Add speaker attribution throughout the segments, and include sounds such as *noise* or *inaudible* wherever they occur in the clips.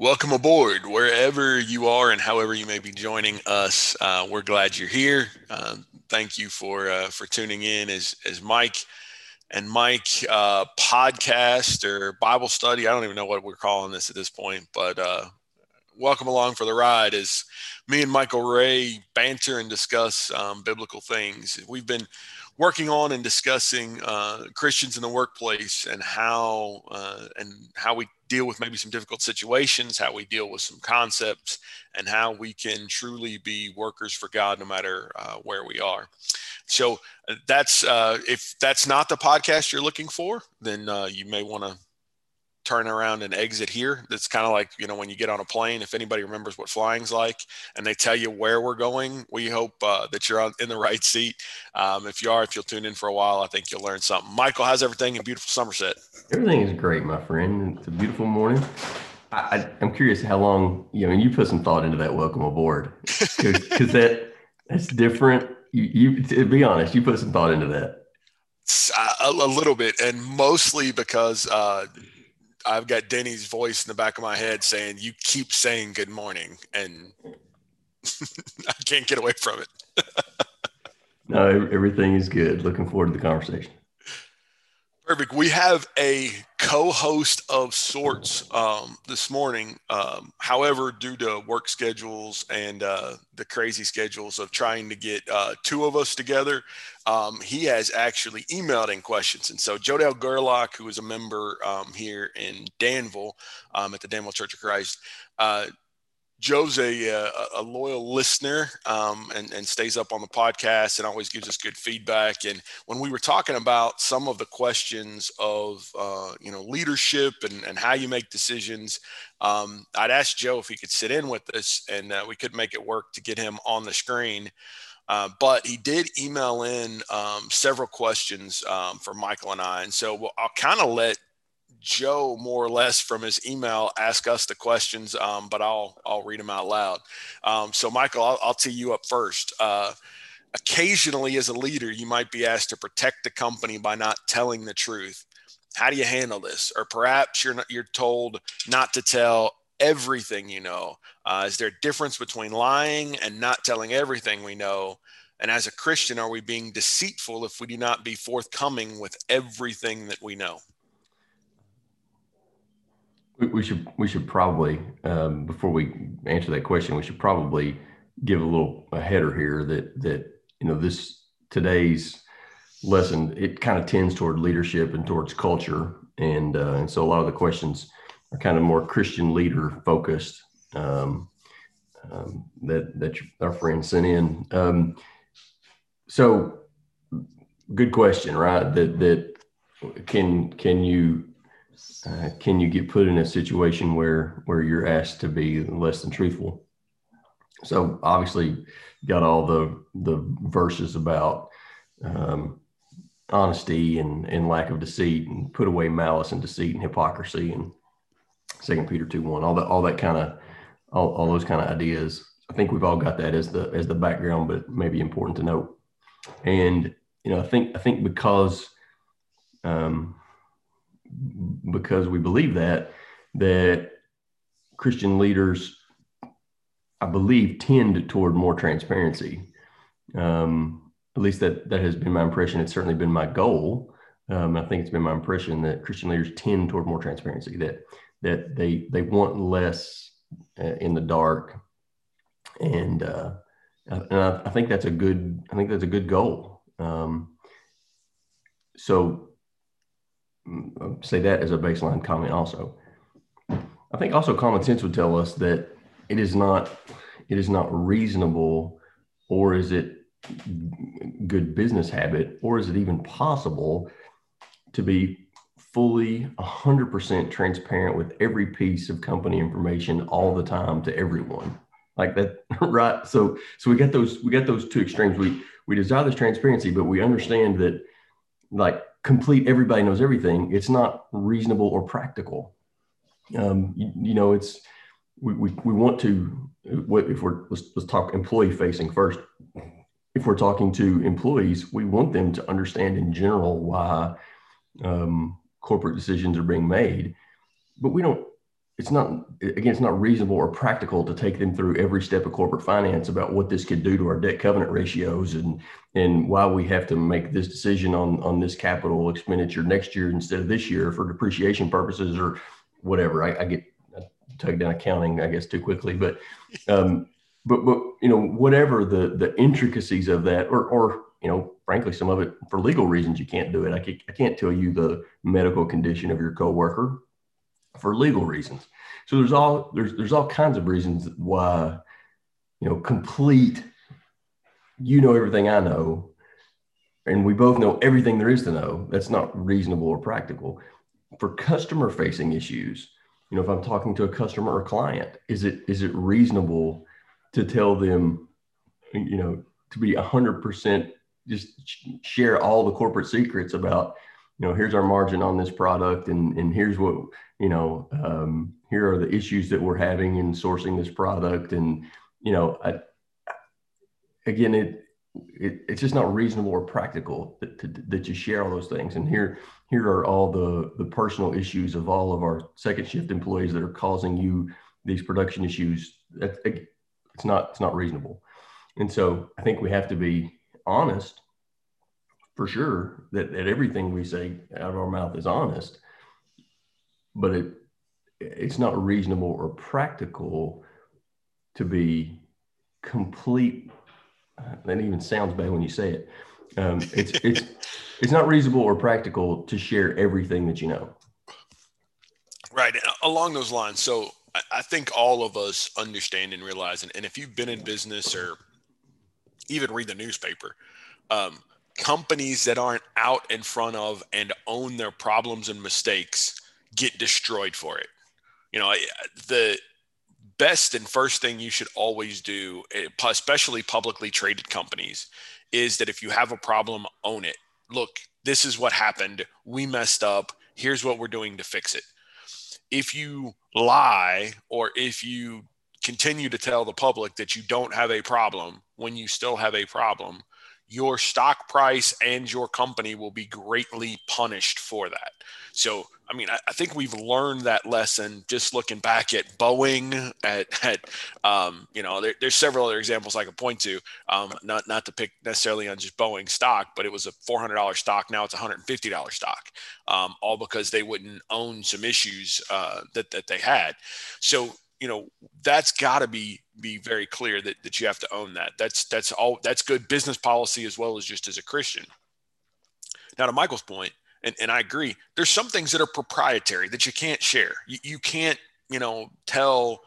Speaker 1: Welcome aboard, wherever you are and however you may be joining us. Uh, we're glad you're here. Uh, thank you for uh, for tuning in. As as Mike and Mike uh, podcast or Bible study, I don't even know what we're calling this at this point, but uh, welcome along for the ride. As me and Michael Ray banter and discuss um, biblical things, we've been working on and discussing uh, Christians in the workplace and how uh, and how we deal with maybe some difficult situations, how we deal with some concepts, and how we can truly be workers for God no matter uh, where we are. So uh, that's uh, if that's not the podcast you're looking for, then uh, you may want to turn around and exit here. That's kind of like, you know, when you get on a plane, if anybody remembers what flying's like and they tell you where we're going, we hope uh, that you're on, in the right seat. Um, if you are, if you'll tune in for a while, I think you'll learn something. Michael, how's everything in beautiful Somerset?
Speaker 2: Everything is great, my friend. It's a beautiful morning. I, am curious how long, you know, and you put some thought into that welcome aboard *laughs* because that that's different. You, you, to be honest, you put some thought into that.
Speaker 1: A, a little bit, and mostly because uh, I've got Denny's voice in the back of my head saying, "You keep saying good morning," and *laughs* I can't get away from it.
Speaker 2: no, everything is good. Looking forward to the conversation.
Speaker 1: Perfect. We have a co-host of sorts um, this morning. Um, however, due to work schedules and uh, the crazy schedules of trying to get uh, two of us together, um, he has actually emailed in questions. And so Jodell Gerlach, who is a member um, here in Danville um, at the Danville Church of Christ, uh, Joe's a, a, a loyal listener um, and, and stays up on the podcast and always gives us good feedback. And when we were talking about some of the questions of, uh, you know, leadership and, and how you make decisions, um, I'd asked Joe if he could sit in with us and uh, we could make it work to get him on the screen. Uh, but he did email in um, several questions um, for Michael and I. And so we'll, I'll kind of let Joe more or less from his email ask us the questions, um, but I'll I'll read them out loud. Um, so, Michael, I'll, I'll, tee you up first. Uh, occasionally, as a leader, you might be asked to protect the company by not telling the truth. How do you handle this? Or perhaps you're not, you're told not to tell everything you know. Uh, is there a difference between lying and not telling everything we know? And as a Christian, are we being deceitful if we do not be forthcoming with everything that we know?
Speaker 2: We, should we should probably um, before we answer that question, we should probably give a little a header here that that you know this today's lesson it kind of tends toward leadership and towards culture, and uh, and so a lot of the questions are kind of more Christian leader focused um, um, that that our friend sent in. Um, so, good question, right? That that can can you uh, can you get put in a situation where where you're asked to be less than truthful? So obviously, got all the the verses about um, honesty and and lack of deceit, and put away malice and deceit and hypocrisy, and Second Peter two one, all that all that kind of all, all those kind of ideas. I think we've all got that as the as the background, but maybe important to note. And you know, I think I think because um, because we believe that that Christian leaders, I believe, tend toward more transparency. Um, at least that that has been my impression. It's certainly been my goal. Um, I think it's been my impression that Christian leaders tend toward more transparency. That that they they want less uh, in the dark, and uh, and I, I, think that's a good I think that's a good goal. Um, so say that as a baseline comment also. I think also common sense would tell us that it is not it is not reasonable or is it good business habit or is it even possible to be fully 100% transparent with every piece of company information all the time to everyone? Like that *laughs* right? So so we got those we got those two extremes. We we desire this transparency but we understand that like complete everybody knows everything it's not reasonable or practical. Um, you, you, know it's we, we, we want to if we're let's, let's talk employee facing first. If we're talking to employees we want them to understand in general why um, corporate decisions are being made but we don't it's not again it's not reasonable or practical to take them through every step of corporate finance about what this could do to our debt covenant ratios and and why we have to make this decision on on this capital expenditure next year instead of this year for depreciation purposes or whatever. I, I get tugged down accounting i guess too quickly but *laughs* um but but you know whatever the the intricacies of that or or you know frankly some of it for legal reasons you can't do it. I can't, I can't tell you the medical condition of your coworker for legal reasons. So there's all there's there's all kinds of reasons why you know complete you know everything I know and we both know everything there is to know that's not reasonable or practical for customer facing issues you know if i'm talking to a customer or client is it is it reasonable to tell them you know to be 100% just share all the corporate secrets about you know here's our margin on this product and and here's what you know um, here are the issues that we're having in sourcing this product. And you know I, again it, it it's just not reasonable or practical that, to, that you share all those things. And here here are all the the personal issues of all of our second shift employees that are causing you these production issues. It's not it's not reasonable. And so i think we have to be honest for sure that, that everything we say out of our mouth is honest, but it it's not reasonable or practical to be complete. That even sounds bad when you say it. Um, it's it's *laughs* it's not reasonable or practical to share everything that you know.
Speaker 1: Right, along those lines. So I think all of us understand and realize, and, and if you've been in business or even read the newspaper, um, companies that aren't out in front of and own their problems and mistakes get destroyed for it. You know, the best and first thing you should always do, eh, especially publicly traded companies, is that if you have a problem, own it. Look, this is what happened. We messed up. Here's what we're doing to fix it. If you lie or if you continue to tell the public that you don't have a problem when you still have a problem, your stock price and your company will be greatly punished for that. So, I mean, I, I think we've learned that lesson just looking back at Boeing, at, at um, you know, there, there's several other examples I could point to. Um, not not to pick necessarily on just Boeing stock, but it was a $400 stock. Now it's a $150 stock, um, all because they wouldn't own some issues uh, that that they had. So you know that's got to be be very clear that, that you have to own that. That's that's all that's good business policy as well as just as a christian. Now to michael's point and, and i agree there's some things that are proprietary that you can't share. You, you can't you know tell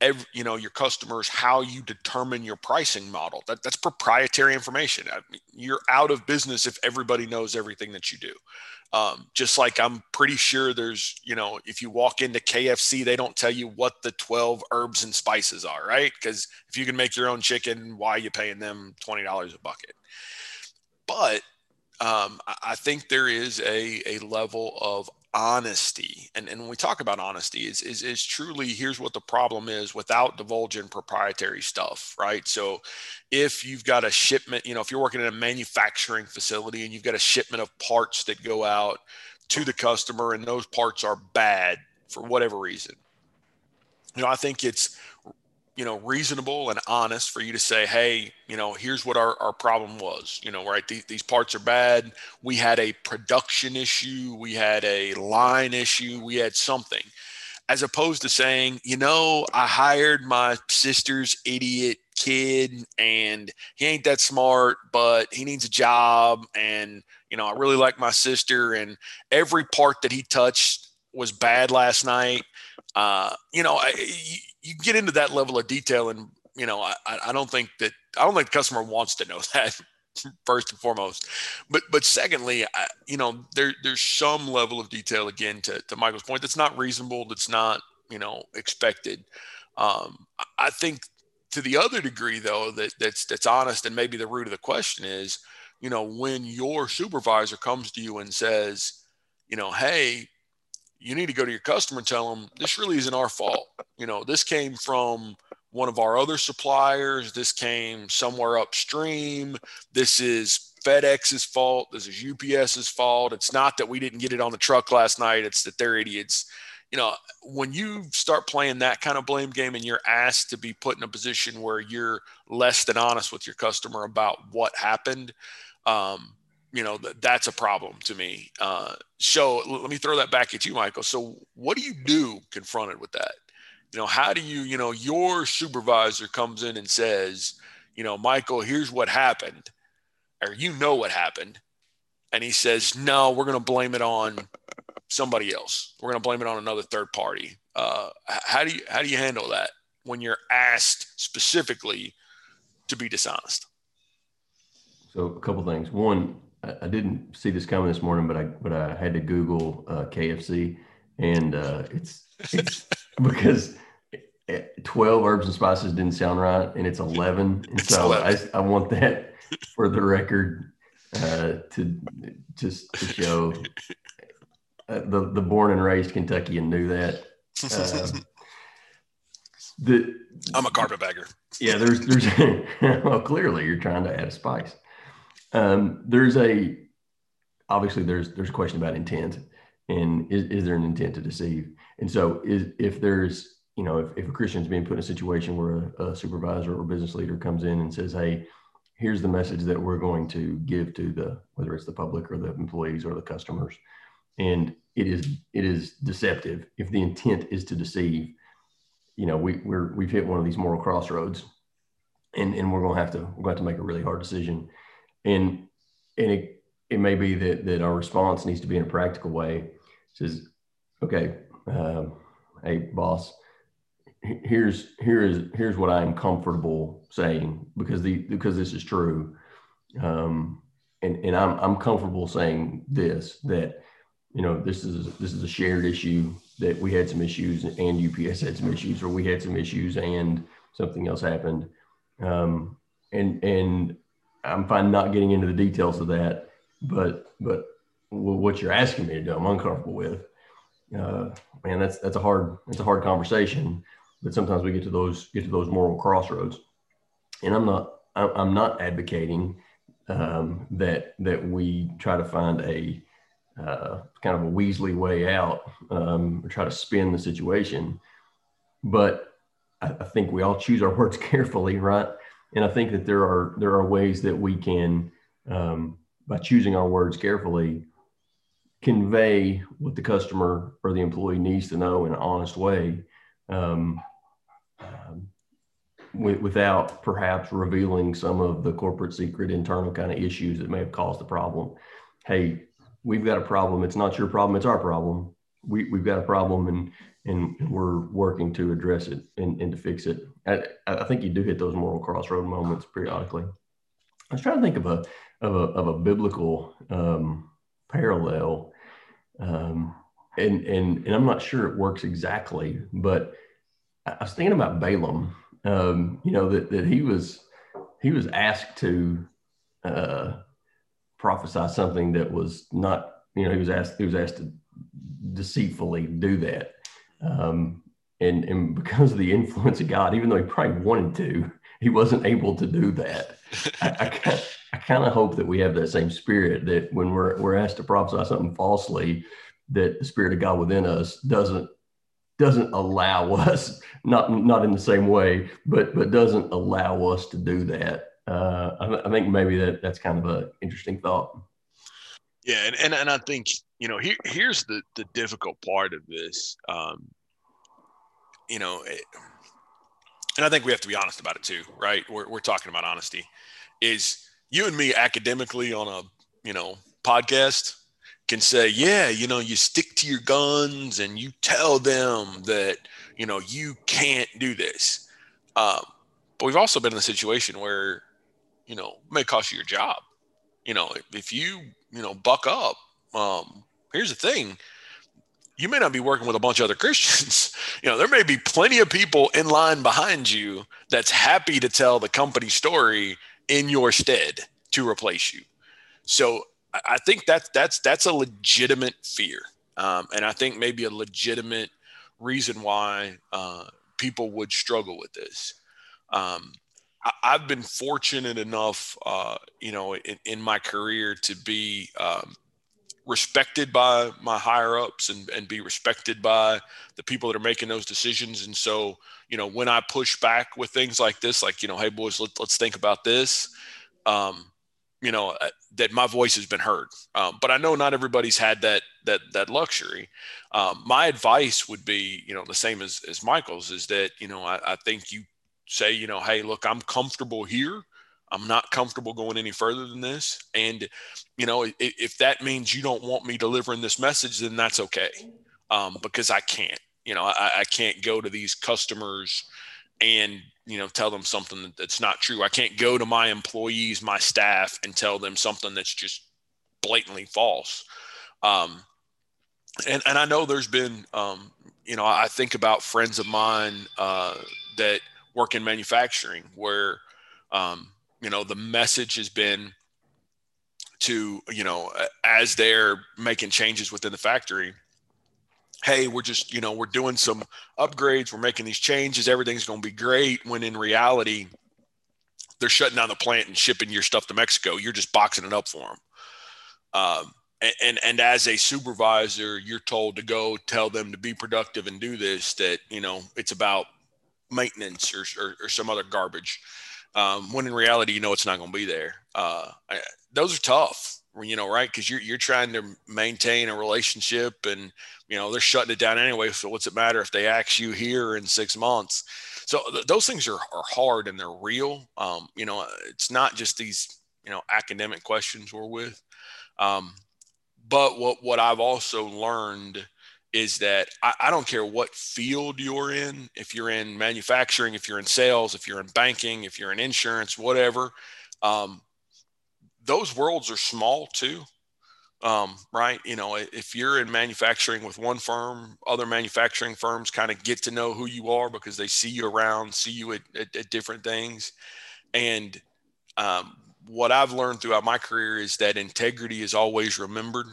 Speaker 1: every, you know your customers how you determine your pricing model. That, that's proprietary information. I mean, you're out of business if everybody knows everything that you do um, just like I'm pretty sure there's, you know, if you walk into KFC, they don't tell you what the 12 herbs and spices are, right? Because if you can make your own chicken, why are you paying them $20 a bucket? But um, I think there is a, a level of honesty and, and when we talk about honesty is, is is truly here's what the problem is without divulging proprietary stuff right? So if you've got a shipment you know if you're working in a manufacturing facility and you've got a shipment of parts that go out to the customer and those parts are bad for whatever reason you know i think it's you know reasonable and honest for you to say hey you know here's what our, our problem was you know right? These, these parts are bad. We had a production issue. We had a line issue. We had something. As opposed to saying you know i hired my sister's idiot kid and he ain't that smart but he needs a job and you know i really like my sister and every part that he touched was bad last night uh, you know, I, you get into that level of detail, and you know, I, I don't think that I don't think the customer wants to know *laughs* that first and foremost. But but secondly, I, you know, there there's some level of detail again to to Michael's point that's not reasonable, that's not you know expected. Um, I think to the other degree though that that's that's honest and maybe the root of the question is, you know, when your supervisor comes to you and says, you know, hey, you need to go to your customer and tell them this really isn't our fault. You know, this came from one of our other suppliers. This came somewhere upstream. This is FedEx's fault. This is UPS's fault. It's not that we didn't get it on the truck last night. It's that they're idiots. you know, when you start playing that kind of blame game and you're asked to be put in a position where you're less than honest with your customer about what happened, um, you know, th- that's a problem to me. Uh, so let me throw that back at you, Michael. So what do you do confronted with that? You know, how do you, you know, your supervisor comes in and says, you know, Michael, here's what happened, or you know what happened. And he says, no, we're going to blame it on somebody else. We're going to blame it on another third party. Uh, how do you how do you handle that when you're asked specifically to be dishonest?
Speaker 2: So a couple things. One, I didn't see this coming this morning, but I but I had to Google uh, KFC, and uh, it's it's *laughs* because twelve herbs and spices didn't sound right, and it's eleven, and it's so 11. I I want that for the record uh, to just to show uh, the the born and raised Kentuckian knew that. Uh, *laughs*
Speaker 1: the I'm a carpetbagger.
Speaker 2: Yeah, there's there's *laughs* well clearly you're trying to add a spice. Um, there's a obviously there's there's a question about intent and is, is there an intent to deceive? And so is if there's you know if, if a Christian's being put in a situation where a, a supervisor or business leader comes in and says, hey, here's the message that we're going to give to the whether it's the public or the employees or the customers and it is it is deceptive if the intent is to deceive you know we we're we've hit one of these moral crossroads and and we're going to have to we're going to have to make a really hard decision and and it it may be that that our response needs to be in a practical way says okay um, hey boss here's here is here's what i'm comfortable saying because the because this is true um, and and i'm i'm comfortable saying this that you know, this is this is a shared issue that we had some issues and UPS had some issues, or we had some issues and something else happened. Um, and and I'm fine not getting into the details of that, but but what you're asking me to do, I'm uncomfortable with. Uh, man, that's that's a hard that's a hard conversation. But sometimes we get to those get to those moral crossroads, and I'm not I'm not advocating um, that that we try to find a uh, kind of a Weasley way out um, or try to spin the situation. But I, I, think we all choose our words *laughs* carefully, right? And I think that there are there are ways that we can, um, by choosing our words carefully, convey what the customer or the employee needs to know in an honest way, um, um without perhaps revealing some of the corporate secret internal kind of issues that may have caused the problem. Hey, we've got a problem. It's not your problem. It's our problem. We, we've got a problem and, and we're working to address it and, and to fix it. I, I think you do hit those moral crossroad moments periodically. I was trying to think of a, of a, of a biblical um, parallel. Um, and, and, and I'm not sure it works exactly, but I was thinking about Balaam, um, you know, that, that he was, he was asked to, uh, prophesy something that was not, you know, he was asked, he was asked to deceitfully do that. Um, and, and because of the influence of God, even though he probably wanted to, he wasn't able to do that. I, I, *laughs* I kind of hope that we have that same spirit that when we're, we're asked to prophesy something falsely, that the spirit of God within us doesn't doesn't allow *laughs* us not not in the same way but but doesn't allow us to do that uh, I, I, think maybe that that's kind of an interesting thought.
Speaker 1: Yeah, and, and, and I think you know here here's the the difficult part of this. Um, you know, it, and I think we have to be honest about it too, right? We're we're talking about honesty. Is you and me academically on a you know podcast can say, yeah, you know, you stick to your guns and you tell them that you know you can't do this. Um, but we've also been in a situation where you know, may cost you your job. You know, if you, you know, buck up, um, here's the thing. You may not be working with a bunch of other Christians. *laughs* you know, there may be plenty of people in line behind you that's happy to tell the company story in your stead to replace you. So I think that that's that's a legitimate fear, um, and I think maybe a legitimate reason why uh, people would struggle with this. Um, I've been fortunate enough, uh, you know, in, in, my career to be um, respected by my higher ups and, and be respected by the people that are making those decisions. And so, you know, when I push back with things like this, like, you know, hey boys, let, us think about this. Um, you know, uh, that my voice has been heard. Um, but I know not everybody's had that, that, that luxury. Um, my advice would be, you know, the same as, as Michael's is that, you know, I, I think you say, you know, Hey, look, I'm comfortable here I'm not comfortable going any further than this. And, you know, if, if that means you don't want me delivering this message, then that's okay. Um, because I can't, you know, I, I can't go to these customers and, you know, tell them something that's not true. I can't go to my employees, my staff, and tell them something that's just blatantly false. Um, and, and I know there's been, um, you know, I think about friends of mine uh, that work in manufacturing where, um, you know the message has been to you know as they're making changes within the factory hey we're just you know we're doing some upgrades we're making these changes everything's going to be great when in reality they're shutting down the plant and shipping your stuff to mexico. You're just boxing it up for them um, and, and and as a supervisor you're told to go tell them to be productive and do this that you know it's about maintenance or, or, or some other garbage um, when in reality, you know, it's not going to be there. Uh, I, those are tough, you know, right? Because you're, you're trying to maintain a relationship and, you know, they're shutting it down anyway. So what's it matter if they ask you here in six months? So th- those things are, are hard and they're real. Um, you know, it's not just these, you know, academic questions we're with. Um, but what, what I've also learned – is that I, I, don't care what field you're in, if you're in manufacturing, if you're in sales, if you're in banking, if you're in insurance, whatever, um, those worlds are small too. Um, right. You know, if you're in manufacturing with one firm, other manufacturing firms kind of get to know who you are because they see you around, see you at, at, at different things. And um, what I've learned throughout my career is that integrity is always remembered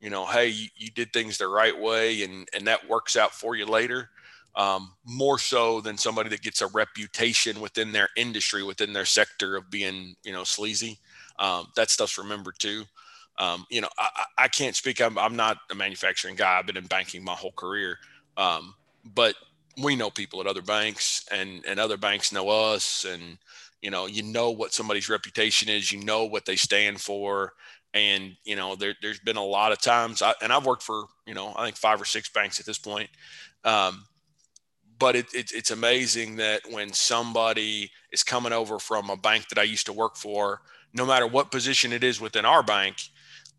Speaker 1: you know, hey, you, you, did things the right way and, and that works out for you later. Um, more so than somebody that gets a reputation within their industry, within their sector of being, you know, sleazy. Um, that stuff's remembered too. Um, you know, I, I can't speak. I'm, I'm, not a manufacturing guy. I've been in banking my whole career. Um, but we know people at other banks and, and other banks know us. And, you know, you know what somebody's reputation is, you know what they stand for. And you know, there, has been a lot of times, I, and I've worked for you know I think five or six banks at this point. Um, but it, it, it's amazing that when somebody is coming over from a bank that I used to work for, no matter what position it is within our bank,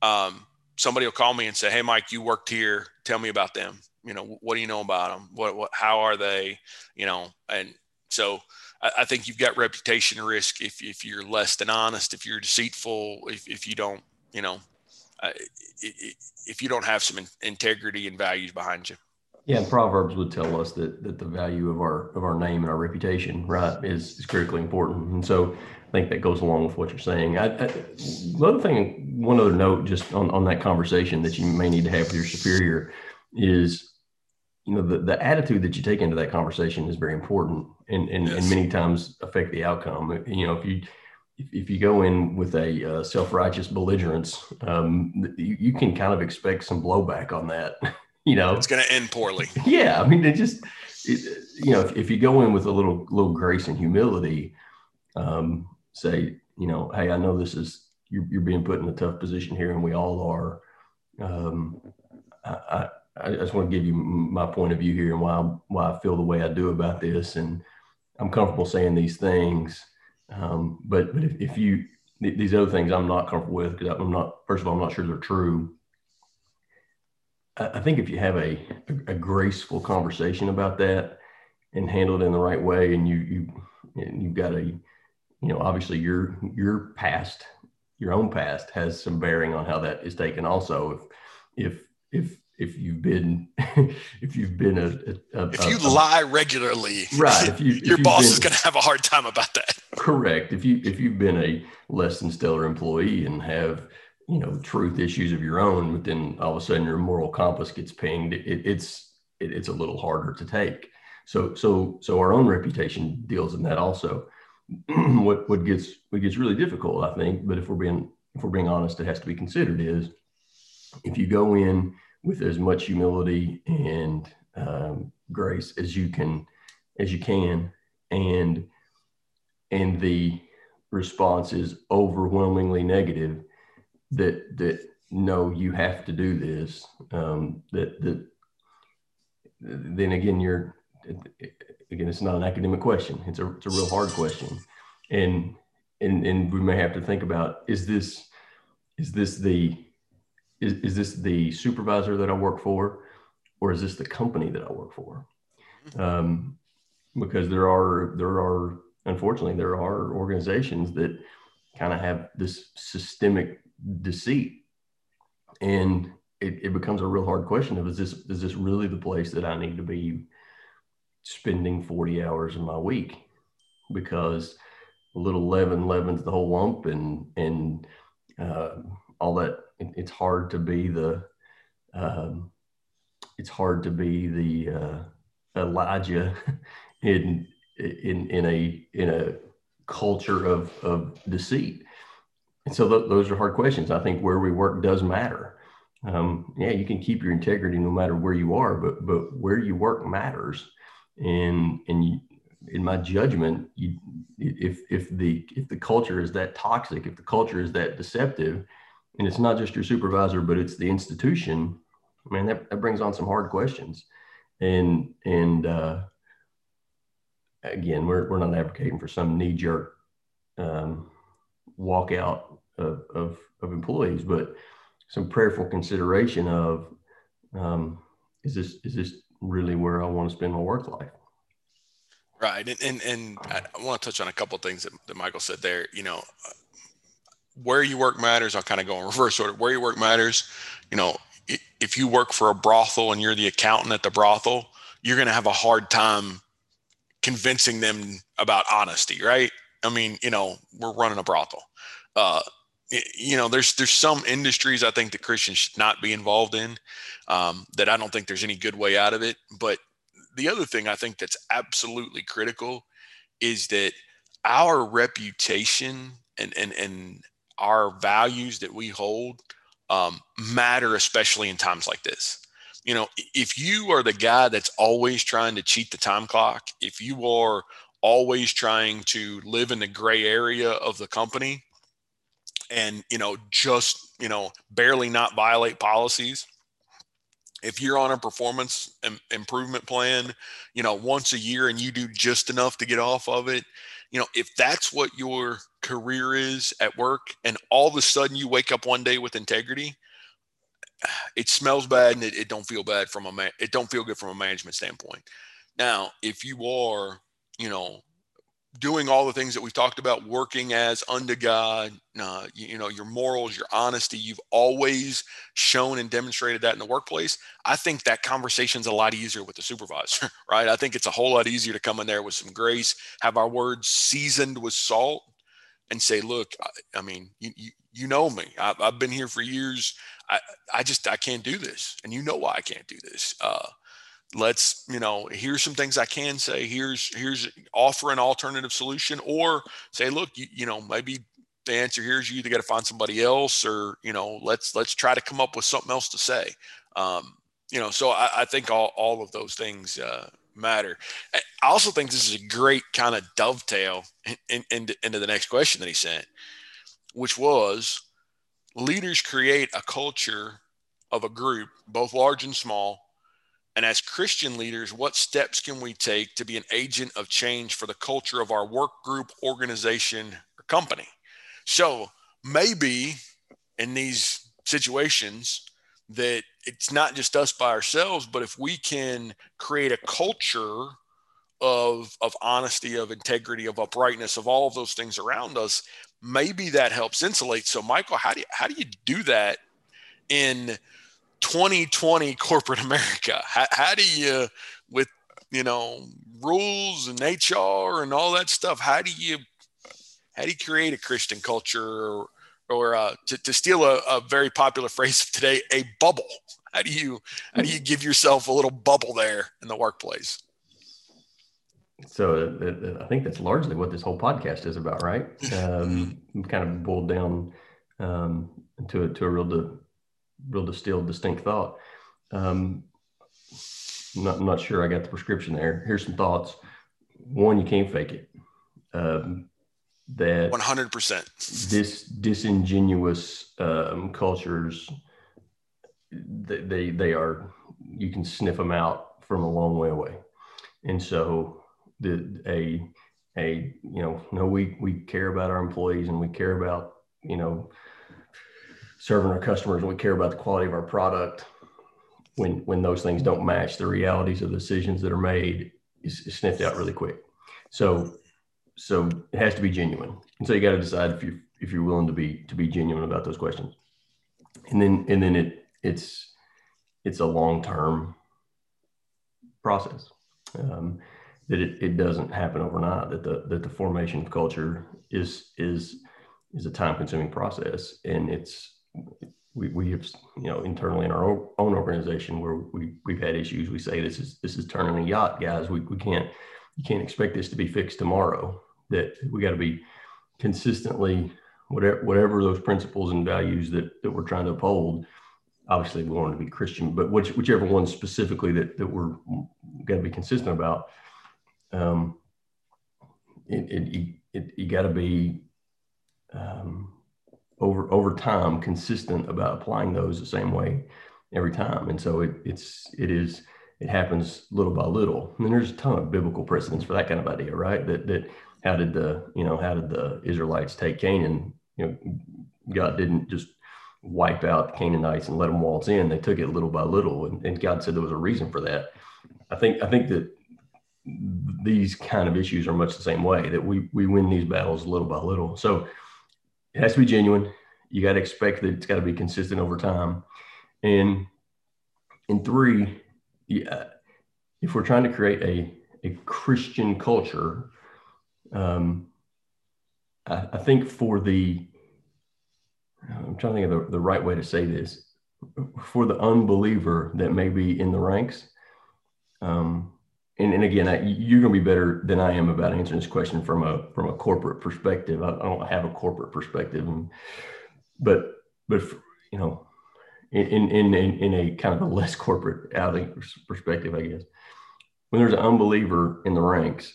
Speaker 1: um, somebody will call me and say, "Hey, Mike, you worked here. Tell me about them. You know, what do you know about them? What, what, how are they? You know?" And so I, I think you've got reputation risk if if you're less than honest, if you're deceitful, if if you don't you know, uh, if you don't have some integrity and values behind you.
Speaker 2: Yeah, and Proverbs would tell us that that the value of our of our name and our reputation, right, is is critically important. And so I think that goes along with what you're saying. I, I, another thing, one other note, just on on that conversation that you may need to have with your superior is, you know, the the attitude that you take into that conversation is very important, and and, yes. and many times affect the outcome. You know, if you if, if you go in with a uh, self-righteous belligerence, um, you, you, can kind of expect some blowback on that. *laughs* you know,
Speaker 1: it's going to end poorly. *laughs*
Speaker 2: Yeah, I mean, it just it, you know, if, if, you go in with a little little grace and humility, um, say, you know, hey, I know this is you're, you're, being put in a tough position here, and we all are. Um, I, I, I just want to give you my point of view here and why why I feel the way I do about this, and I'm comfortable saying these things um, but but if, if you these other things I'm not comfortable with because I'm not first of all I'm not sure they're true. I, I think if you have a, a, a graceful conversation about that and handle it in the right way, and you you and you've got a you know obviously your your past your own past has some bearing on how that is taken also if if if if you've been *laughs* if you've been a, a
Speaker 1: if you a, lie regularly
Speaker 2: right if you, *laughs*
Speaker 1: your boss been, is going to have a hard time about that.
Speaker 2: Correct. If you if you've been a less than stellar employee and have you know truth issues of your own but then all of a sudden your moral compass gets pinged it, it's it, it's a little harder to take. So so so our own reputation deals in that also. *clears throat* What what gets what gets really difficult i think but if we're being if we're being honest it has to be considered is if you go in with as much humility and um, grace as you can as you can. And and the response is overwhelmingly negative that that no you have to do this. Um, that that then again you're again it's not an academic question. It's a, it's a real hard question. And and and we may have to think about is this is this the is, is this the supervisor that I work for, or is this the company that I work for? Mm-hmm. Um, because there are there are unfortunately there are organizations that kind of have this systemic deceit, and it, it becomes a real hard question of is this is this really the place that I need to be spending 40 hours of my week because a little leaven leavens the whole lump and and uh, all that it, it's hard to be the um, it's hard to be the uh, Elijah *laughs* in in in a in a culture of of deceit. And so th- those are hard questions. I think where we work does matter. Um, yeah, you can keep your integrity no matter where you are, but but where you work matters. And and you, in my judgment, you, if if the if the culture is that toxic, if the culture is that deceptive, and it's not just your supervisor, but it's the institution, man, that, that brings on some hard questions. And and uh, again, we're we're not advocating for some knee jerk um, walkout of, of of employees, but some prayerful consideration of um, is this is this really where I want to spend my work life?
Speaker 1: Right, and and, and I want to touch on a couple things that, that Michael said there. You know, where you work matters. I'll kind of go in reverse order. Where you work matters. You know, if you work for a brothel and you're the accountant at the brothel, you're going to have a hard time convincing them about honesty, right? I mean, you know, we're running a brothel. Uh, you know, there's there's some industries I think that Christians should not be involved in. Um, that I don't think there's any good way out of it. But the other thing I think that's absolutely critical is that our reputation and and and our values that we hold um, matter, especially in times like this. You know, if you are the guy that's always trying to cheat the time clock, if you are always trying to live in the gray area of the company and, you know, just, you know, barely not violate policies, if you're on a performance improvement plan, you know, once a year and you do just enough to get off of it, you know, if that's what your career is at work and all of a sudden you wake up one day with integrity, *sighs* it smells bad and it, it don't feel bad from a man. It don't feel good from a management standpoint. Now, if you are, you know, doing all the things that we've talked about, working as under God, uh, you, you, know, your morals, your honesty, you've always shown and demonstrated that in the workplace. I think that conversation's a lot easier with the supervisor, *laughs* right? I think it's a whole lot easier to come in there with some grace, have our words seasoned with salt, and say, look, I, I mean, you, you, you know me. I, I've been here for years. I, I just I can't do this, and you know why I can't do this. Uh, let's you know here's some things i can say here's here's offer an alternative solution or say look you, you know maybe the answer here is you either got to find somebody else or you know let's let's try to come up with something else to say um, you know so I, I, think all, all of those things uh, matter eh, i also think this is a great kind of dovetail in, in, in, into the next question that he sent which was leaders create a culture of a group both large and small and as Christian leaders, what steps can we take to be an agent of change for the culture of our work group, organization, or company? So maybe in these situations, that it's not just us by ourselves, but if we can create a culture of of honesty, of integrity, of uprightness, of all of those things around us, maybe that helps insulate. So, Michael, how do you, how do you do that in 2020 corporate America? How, how do you, with you know rules and HR and all that stuff, how do you how do you create a Christian culture or, or uh, to, to steal a, a very popular *laughs* phrase of today, a bubble? How do you how do you give yourself a little bubble there in the workplace?
Speaker 2: So uh, I think that's largely what this whole podcast is about, right? Um, *laughs* kind of boiled down um, to to a real real distilled, distinct thought. Um, not not sure I got the prescription there. Here's some thoughts. One, you can't fake it. Um, that
Speaker 1: 100%
Speaker 2: this disingenuous um, cultures they, they they are you can sniff them out from a long way away. And so the a a you know no we we care about our employees and we care about you know serving our customers and we care about the quality of our product. When when those things don't match the realities of the decisions that are made is, is sniffed out really quick. So so it has to be genuine. And so you got to decide if you if you're willing to be to be genuine about those questions. And then and then it it's it's a long term process. Um, that it, it doesn't happen overnight. That the that the formation of culture is is is a time consuming process, and it's we, we have you know internally in our own organization where we we've had issues. We say this is this is turning a yacht, guys. We we can't you can't expect this to be fixed tomorrow that we got to be consistently whatever whatever those principles and values that that we're trying to uphold obviously we want to be christian but which, whichever one specifically that that we're got to be consistent about um it it, it you got to be um over over time consistent about applying those the same way every time. And so it it's it is it happens little by little. And there's a ton of biblical precedents for that kind of idea right? That that how did the you know how did the Israelites take Canaan? You know, God didn't just wipe out Canaanites and let them waltz in. They took it little by little, and, and God said there was a reason for that. I think I think that these kind of issues are much the same way that we we win these battles little by little. So it has to be genuine. You got to expect that it's got to be consistent over time. And and three, yeah, if we're trying to create a a Christian culture, um, I, I, think for the, I'm trying to think of the, the right way to say this, for the unbeliever that may be in the ranks. Um, and, and again, I, you're going to be better than I am about answering this question from a from a corporate perspective. I, I don't have a corporate perspective, and, but but you know, in, in in in a kind of a less corporate outing perspective, I guess, when there's an unbeliever in the ranks,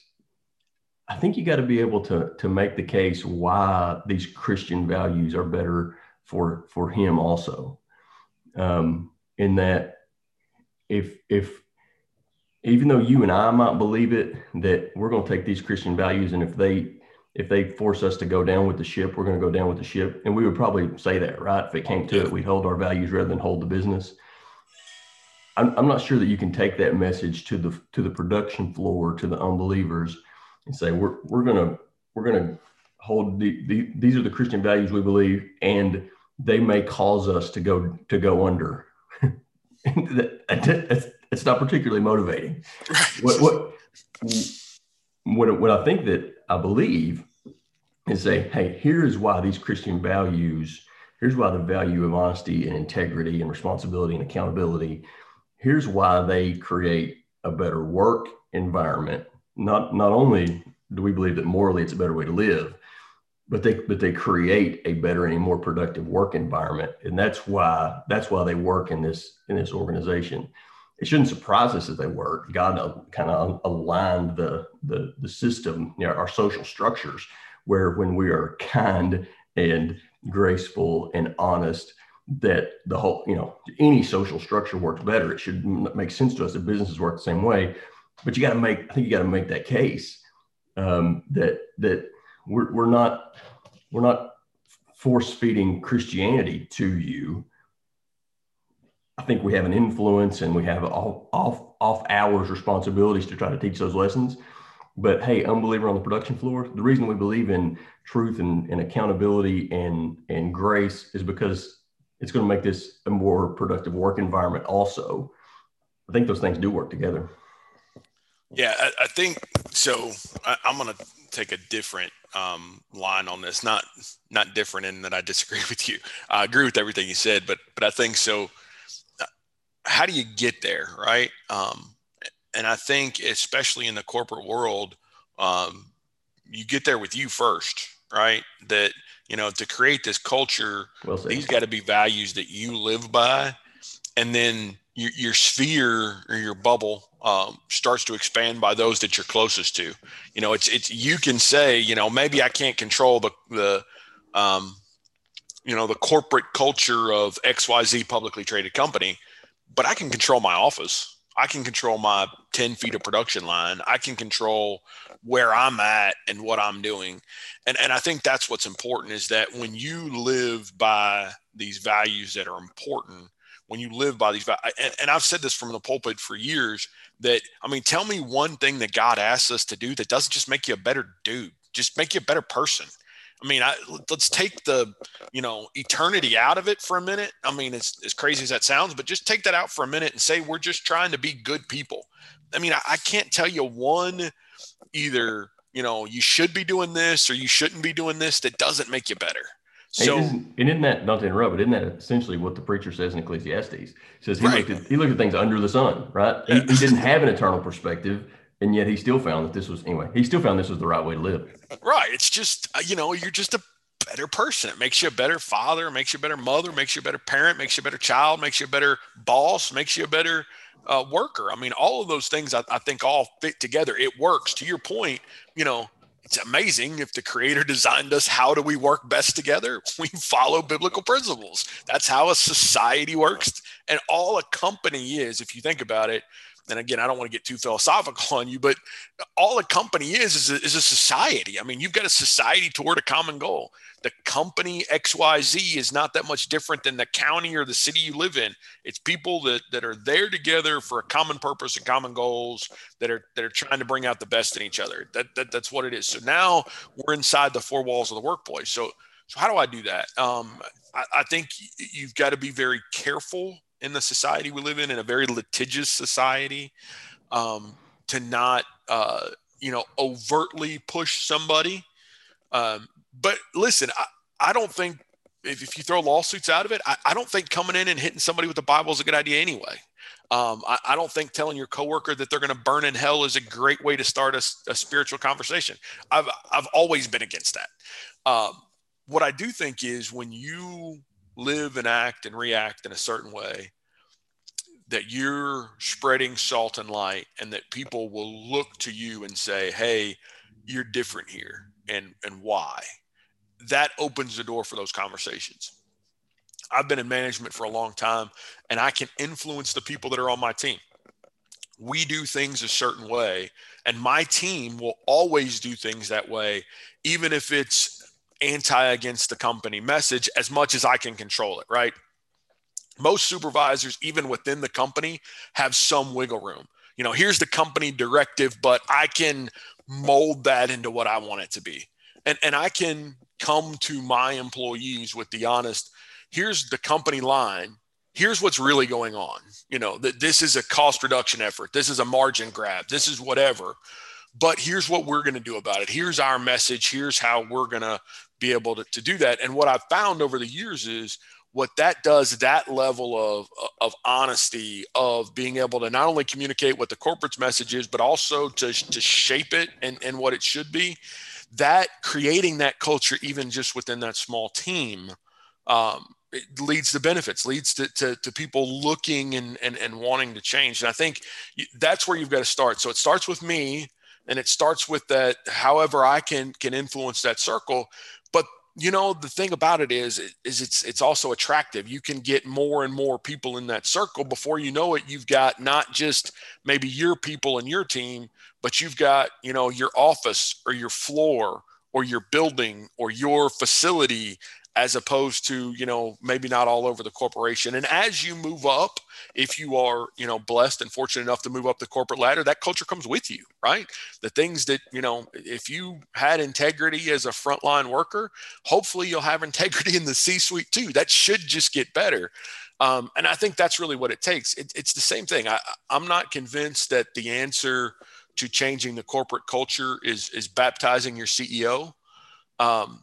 Speaker 2: I think you got to be able to to make the case why these Christian values are better for for him also. Um, in that, if if even though you and I might believe it, that we're going to take these Christian values, and if they if they force us to go down with the ship, we're going to go down with the ship, and we would probably say that, right? If it came to it, we'd hold our values rather than hold the business. I'm, I'm not sure that you can take that message to the to the production floor to the unbelievers and say we're we're gonna we're gonna hold the, the these are the Christian values we believe, and they may cause us to go to go under. *laughs* it's not particularly motivating. What, what what what I think that I believe is say, hey, here's why these Christian values. Here's why the value of honesty and integrity and responsibility and accountability. Here's why they create a better work environment not not only do we believe that morally it's a better way to live, but they but they create a better and more productive work environment, and that's why that's why they work in this in this organization. It shouldn't surprise us that they work. God kind of aligned the the the system, you know, our social structures, where when we are kind and graceful and honest, that the whole you know any social structure works better. It should make sense to us that businesses work the same way but you got to make I think you got to make that case um, that that we're, we're not we're not force feeding Christianity to you. I think we have an influence and we have off off off hours responsibilities to try to teach those lessons. But hey, unbeliever on the production floor, the reason we believe in truth and, and accountability and and grace is because it's going to make this a more productive work environment also. I think those things do work together.
Speaker 1: Yeah, I, I think so. I, am going to take a different um, line on this. Not not different in that I disagree *laughs* with you. I agree with everything you said, but but I think so. Uh, how do you get there, right? Um, and I think especially in the corporate world, um, you get there with you first, right? That you know to create this culture, well these got to be values that you live by, and then your, your sphere or your bubble um, starts to expand by those that you're closest to. You know, it's it's you can say, you know, maybe I can't control the the um, you know the corporate culture of XYZ publicly traded company, but I can control my office. I can control my 10 feet of production line. I can control where I'm at and what I'm doing. And, and I think that's what's important is that when you live by these values that are important, when you live by these and, and I've said this from the pulpit for years that I mean, tell me one thing that God asks us to do that doesn't just make you a better dude, just make you a better person. I mean, I, let's take the, you know, eternity out of it for a minute. I mean, it's as crazy as that sounds, but just take that out for a minute and say we're just trying to be good people. I mean, I, I can't tell you one either, you know, you should be doing this or you shouldn't be doing this that doesn't make you better.
Speaker 2: So, and isn't, that not to interrupt, but isn't that essentially what the preacher says in Ecclesiastes? He says he right. looked at he looked at things under the sun, right? He, he didn't *laughs* have an eternal perspective, and yet he still found that this was anyway. He still found this was the right way to live.
Speaker 1: Right. It's just uh, you know you're just a better person. It makes you a better father, makes you a better mother, makes you a better parent, makes you a better child, makes you a better boss, makes you a better uh, worker. I mean, all of those things I, I think all fit together. It works. To your point, you know, it's amazing if the creator designed us how do we work best together? *laughs* We follow biblical principles. That's how a society works and all a company is if you think about it and again i don't want to get too philosophical on you but all a company is is a, is a society i mean you've got a society toward a common goal the company XYZ is not that much different than the county or the city you live in. It's people that, that are there together for a common purpose and common goals that are that are trying to bring out the best in each other. That, that that's what it is. So now we're inside the four walls of the workplace. So so how do I do that? Um, I, I think you've got to be very careful in the society we live in, in a very litigious society, um, to not uh, you know overtly push somebody. Um, but listen, I, I don't think if, if you throw lawsuits out of it, I, I, don't think coming in and hitting somebody with the Bible is a good idea anyway. Um, I, I, don't think telling your coworker that they're going to burn in hell is a great way to start a, a spiritual conversation. I've I've always been against that. Um, what I do think is when you live and act and react in a certain way, that you're spreading salt and light, and that people will look to you and say, "Hey, you're different here," and and why that opens the door for those conversations. I've been in management for a long time and I can influence the people that are on my team. We do things a certain way, and my team will always do things that way, even if it's anti against the company message, as much as I can control it, right? Most supervisors, even within the company, have some wiggle room. You know, here's the company directive, but I can mold that into what I want it to be. And, and I can come to my employees with the honest here's the company line here's what's really going on you know that this is a cost reduction effort this is a margin grab this is whatever but here's what we're going to do about it here's our message here's how we're going to be able to, to do that and what i've found over the years is what that does that level of of honesty of being able to not only communicate what the corporate's message is but also to, to shape it and, and what it should be that creating that culture, even just within that small team, um, it leads to benefits, leads to, to, to, people looking and, and, and wanting to change. And I think that's where you've got to start. So it starts with me and it starts with that, however I can, can influence that circle. But you know, the thing about it is, is it's, it's also attractive. You can get more and more people in that circle before you know it. You've got not just maybe your people and your team, but you've got, you know, your office or your floor or your building or your facility as opposed to, you know, maybe not all over the corporation. And as you move up, if you are, you know, blessed and fortunate enough to move up the corporate ladder, that culture comes with you, right? The things that, you know, if you had integrity as a frontline worker, hopefully you'll have *laughs* integrity in the C suite too. That should just get better. Um, and I think that's really what it takes. It, it's the same thing. I, I'm not convinced that the answer to changing the corporate culture is is baptizing your CEO. Um,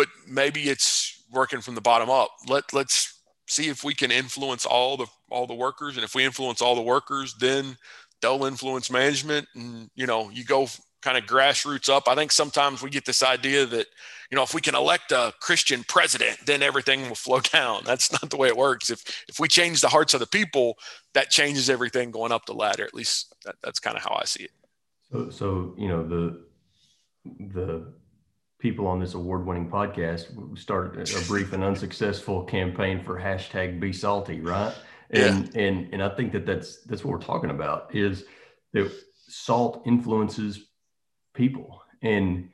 Speaker 1: but maybe it's working from the bottom up. Let let's see if we can influence all the all the workers, and if we influence all the workers, then they'll influence management, and you know you go kind of grassroots up. I think sometimes we get this idea that, you know, if we can elect a Christian president, then everything will flow *laughs* down. That's not the way it works. If if we change the hearts of the people, that changes everything going up the ladder. At least that, that's kind of how I see it.
Speaker 2: So, so you know the the people on this award-winning podcast started a brief and unsuccessful campaign for hashtag Be Salty, right? And yeah. and and I think that that's that's what we're talking about is that salt influences people and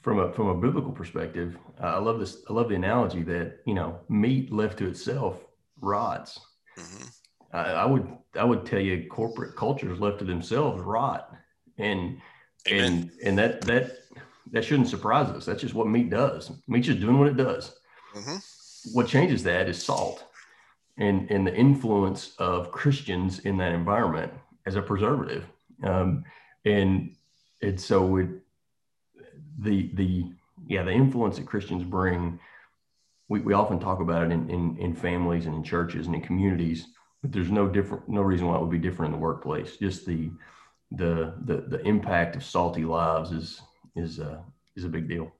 Speaker 2: from a from a biblical perspective uh, i love this i love the analogy that you know meat left to itself rots mm-hmm. I, I, would i would tell you corporate cultures left to themselves rot and Amen. and and that that that shouldn't surprise us that's just what meat does meat's just doing what it does mm-hmm. what changes that is salt and and the influence of christians in that environment as a preservative um, and and so it, the the yeah the influence that Christians bring, we, we often talk about it in, in in families and in churches and in communities, but there's no different no reason why it would be different in the workplace. Just the the the the impact of salty lives is is uh, is a big deal.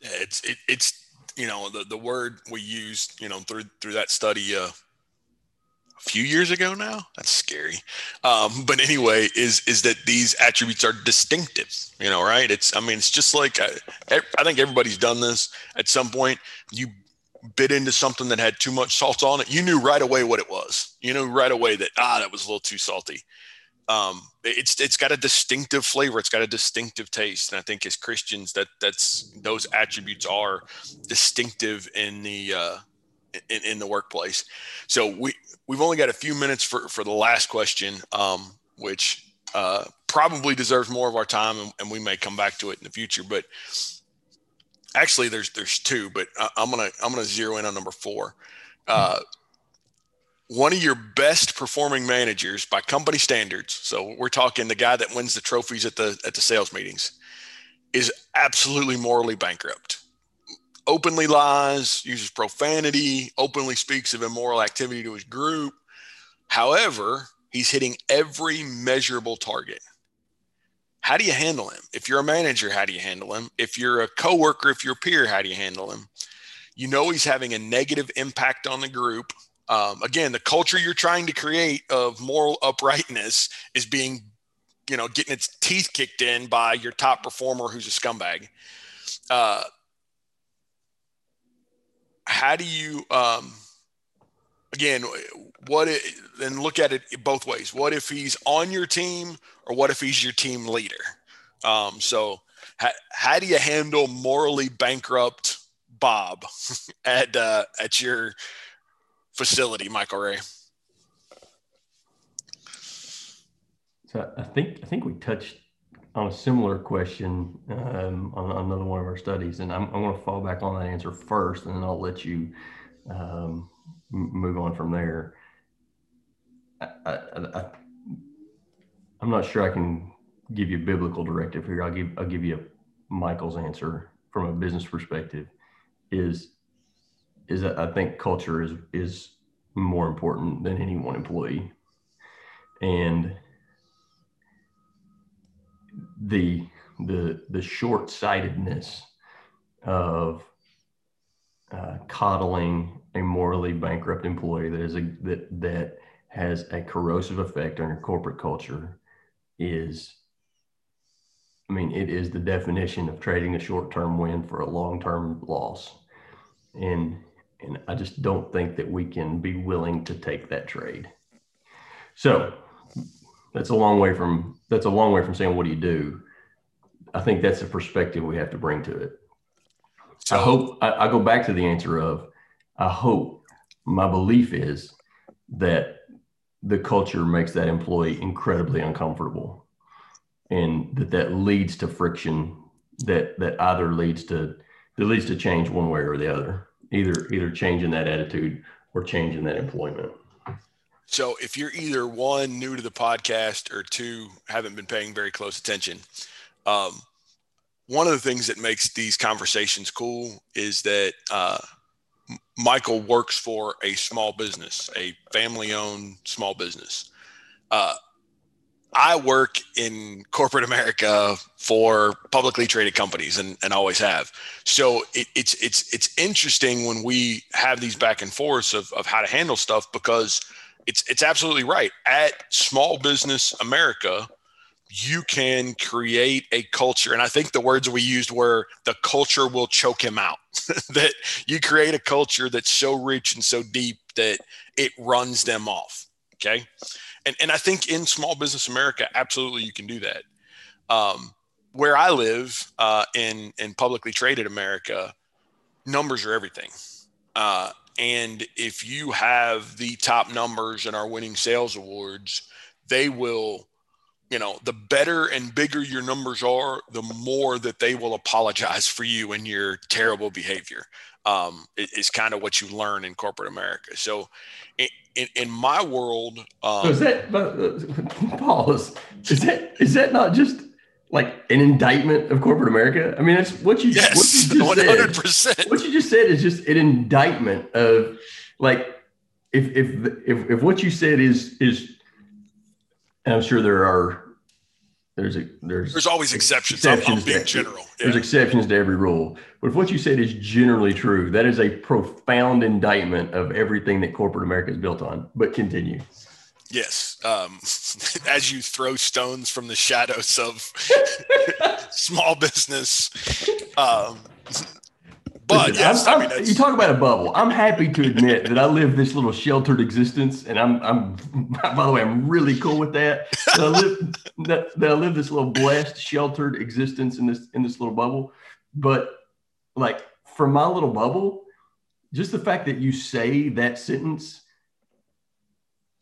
Speaker 1: It's it, it's you know the the word we used you know through through that study uh, a few years ago now. That's scary. Um, but anyway, is is that these attributes are distinctive? You know, right? It's I mean, it's just like I, uh, I think everybody's done this at some point. You bit into something that had too much salt on it. You knew right away what it was. You knew right away that ah, that was a little too salty. Um, it's it's got a distinctive flavor. It's got a distinctive taste, and I think as Christians, that that's those attributes are distinctive in the uh, in, in the workplace. So we we've only got a few minutes for for the last question, um, which uh, probably deserves more of our time, and, and, we may come back to it in the future. But actually, there's there's two, but I, am gonna I'm gonna zero in on number four. Uh, one of your best performing managers by company standards, so we're talking the guy that wins the trophies at the at the sales meetings, is absolutely morally bankrupt openly lies, uses profanity, openly speaks of immoral activity to his group. However, he's hitting every measurable target. How do you handle him? If you're a manager, how do you handle him? If you're a coworker, if you're a peer, how do you handle him? You know he's having a negative impact on the group. Um, again, the culture you're trying to create of moral uprightness is being, you know, getting its teeth kicked in by your top performer who's a scumbag. Uh, how do you um, again what it, then look at it both ways what if he's on your team or what if he's your team leader um, so how, how do you handle morally bankrupt bob *laughs* at uh, at your facility michael ray
Speaker 2: so i think i think we touched on a similar question um, on another one of our studies, and I'm, I'm going to fall back on that answer first, and then I'll let you um, move on from there. I, I, I, I'm not sure I can give you a biblical directive here. I'll give I'll give you a Michael's answer from a business perspective. Is is that I think culture is is more important than any one employee, and the the the short sightedness of uh, coddling a morally bankrupt employee that is a that that has a corrosive effect on your corporate culture is I mean it is the definition of trading a short-term win for a long-term loss. And and I just don't think that we can be willing to take that trade. So that's a long way from that's a long way from saying what do you do? I think that's the perspective we have to bring to it. So, i hope I, I go back to the answer of i hope my belief is that the culture makes that employee incredibly uncomfortable and that that leads to friction that that either leads to that leads to change one way or the other either either changing that attitude or changing that employment
Speaker 1: so if you're either one new to the podcast or two haven't been paying very close attention, um, one of the things that makes these conversations cool is that uh, Michael works for a small business, a family-owned small business. Uh, I work in corporate America for publicly traded companies and, and always have. So it, it's it's it's interesting when we have these back and forths of, of how to handle stuff because it's it's absolutely right. At Small Business America, you can create a culture. And I think the words we used were the culture will choke him out. *laughs* that you create a culture that's so rich and so deep that it runs them off. Okay. And, and I think in small business America, absolutely you can do that. Um, where I live uh, in, in publicly traded America, numbers are everything. Uh, and if you have the top numbers and are winning sales awards, they will you know, the better and bigger your numbers are, the more that they will apologize for you and your terrible behavior. Um, is kind of what you learn in corporate America. So, in, in, my world, um,
Speaker 2: so is that uh, *laughs* pause? Is that is that not just like an indictment of corporate America? I mean, that's what you,
Speaker 1: yes,
Speaker 2: what you just 100%. said. What you just said is just an indictment of like if if if if what you said is is and I'm sure there are there's a there's
Speaker 1: there's always exceptions. exceptions I'm, I'm general. Yeah.
Speaker 2: There's exceptions to every rule. But if what you said is generally true, that is a profound indictment of everything that corporate America is built on. But continue.
Speaker 1: Yes. Um, *laughs* as you throw stones from the shadows of *laughs* small business, um, but yes,
Speaker 2: I'm, I mean, you talk about a bubble. I'm happy to admit that I live this little sheltered existence, and I'm, I'm, *laughs* by the way, I'm really cool with that. That I live, that, that I live this little blessed, sheltered existence in this, in this little bubble. But like for my little bubble, just the fact that you say that sentence,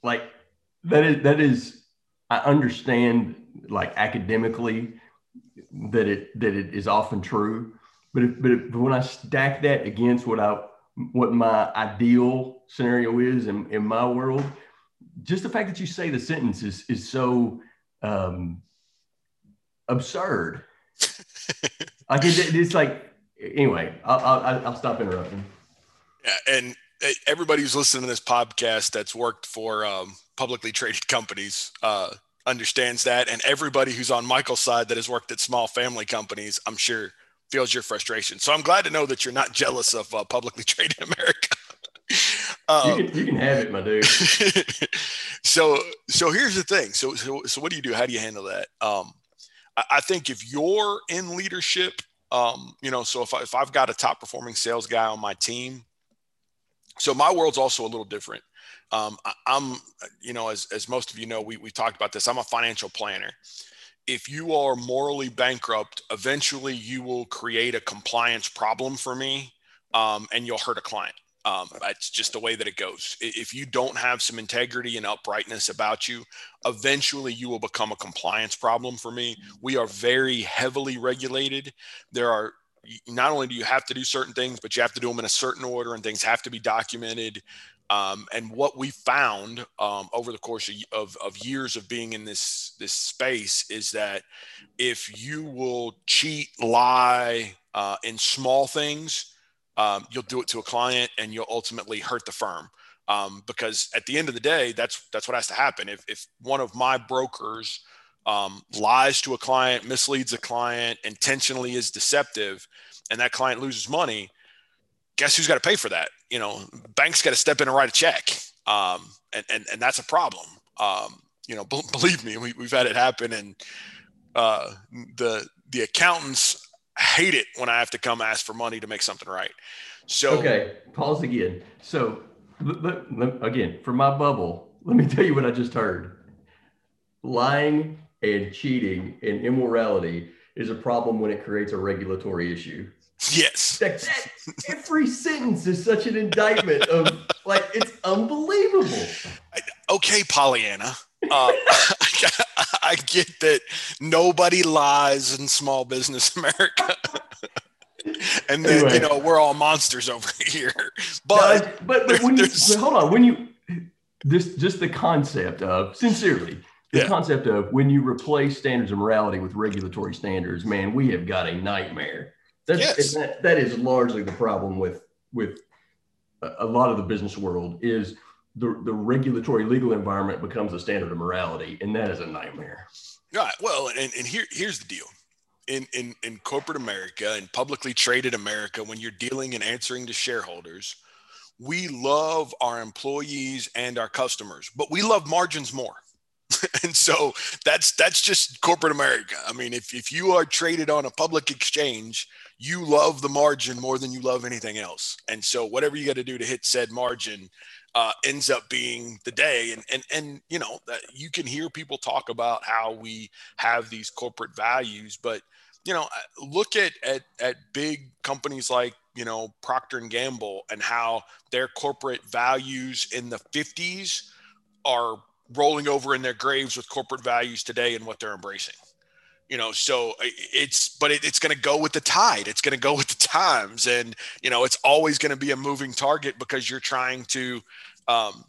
Speaker 2: like that is, that is, I understand like academically that it, that it is often true but if, but, if, but when I stack that against what I what my ideal scenario is in, in my world, just the fact that you say the sentence is is so um, absurd. *laughs* like it, it's like anyway. I'll, I'll, I'll stop interrupting.
Speaker 1: Yeah, and everybody who's listening to this podcast that's worked for um, publicly traded companies uh, understands that, and everybody who's on Michael's side that has worked at small family companies, I'm sure feels your frustration. So I'm glad to know that you're not jealous of uh, publicly *laughs* traded America. *laughs*
Speaker 2: um, you, can, you, can, have it, my dude. *laughs*
Speaker 1: so, so here's the thing. So, so, so what do you do? How do you handle that? Um, I, I think if you're in leadership, um, you know, so if, I, if I've got a top performing sales guy on my team, so my world's also a little different. Um, I, am you know, as, as most of you know, we, we talked about this, I'm a financial planner if you are morally bankrupt, eventually you will create a compliance problem for me um, and you'll hurt a client. Um, that's just the way that it goes. If you don't have some integrity and uprightness about you, eventually you will become a compliance problem for me. We are very heavily regulated. There are not only do you have to do certain things, but you have to do them in a certain order and things have to be documented. Um, and what we found um, over the course of, of, years of being in this this space is that if you will cheat, lie uh, in small things, um, you'll do it to a client, and you'll ultimately hurt the firm. Um, because at the end of the day, that's that's what has to happen. If if one of my brokers um, lies to a client, misleads a client, intentionally is deceptive, and that client loses money, guess who's got to pay for that? You know, banks got to step in and write a check. Um, and, and, and that's a problem. Um, you know, *laughs* b- believe me, we, we've had it happen and uh, the, the accountants hate it when I have to come ask for money to make something right. So,
Speaker 2: okay, pause again. So again, for my bubble, let me *laughs* tell you what I just heard. Lying and cheating and immorality is a problem when it creates a regulatory issue.
Speaker 1: Yes.
Speaker 2: That, that, every sentence is such an indictment of like it's unbelievable.
Speaker 1: Okay, Pollyanna. Uh, *laughs* I get that nobody lies in small business America. *laughs* and then anyway. you know we're all monsters over *laughs* here. But
Speaker 2: no, but, but when you but hold on, when you this just the concept of sincerely the yeah. concept of when you replace standards of morality with regulatory standards, man, we have got a nightmare. That's, yes. that, that is largely the problem with with a lot of the business world is the, the regulatory legal environment becomes a standard of morality, and that is a nightmare.
Speaker 1: Right. Well, and, and here here's the deal. In, in, in corporate America and publicly traded America, when you're dealing and answering to shareholders, we love our employees and our customers, but we love margins more. *laughs* and so that's that's just corporate America. I mean, if, if you are traded on a public exchange, you love the margin more than you love anything else. And so whatever you got to do to hit said margin uh, ends up being the day. And and and you know that you can hear people talk about how we have these corporate values, but you know, look at at at big companies like you know Procter and Gamble and how their corporate values in the 50s are rolling over in their graves with corporate values today and what they're embracing you know so it's but it, it's going to go with the tide it's going to go *laughs* with the times and you know it's always going to be a moving target because you're trying to um,